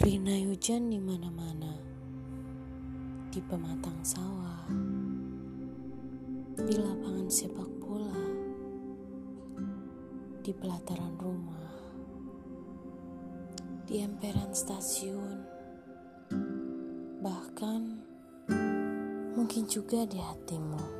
Rinai hujan di mana-mana, di pematang sawah, di lapangan sepak bola, di pelataran rumah, di emperan stasiun, bahkan mungkin juga di hatimu.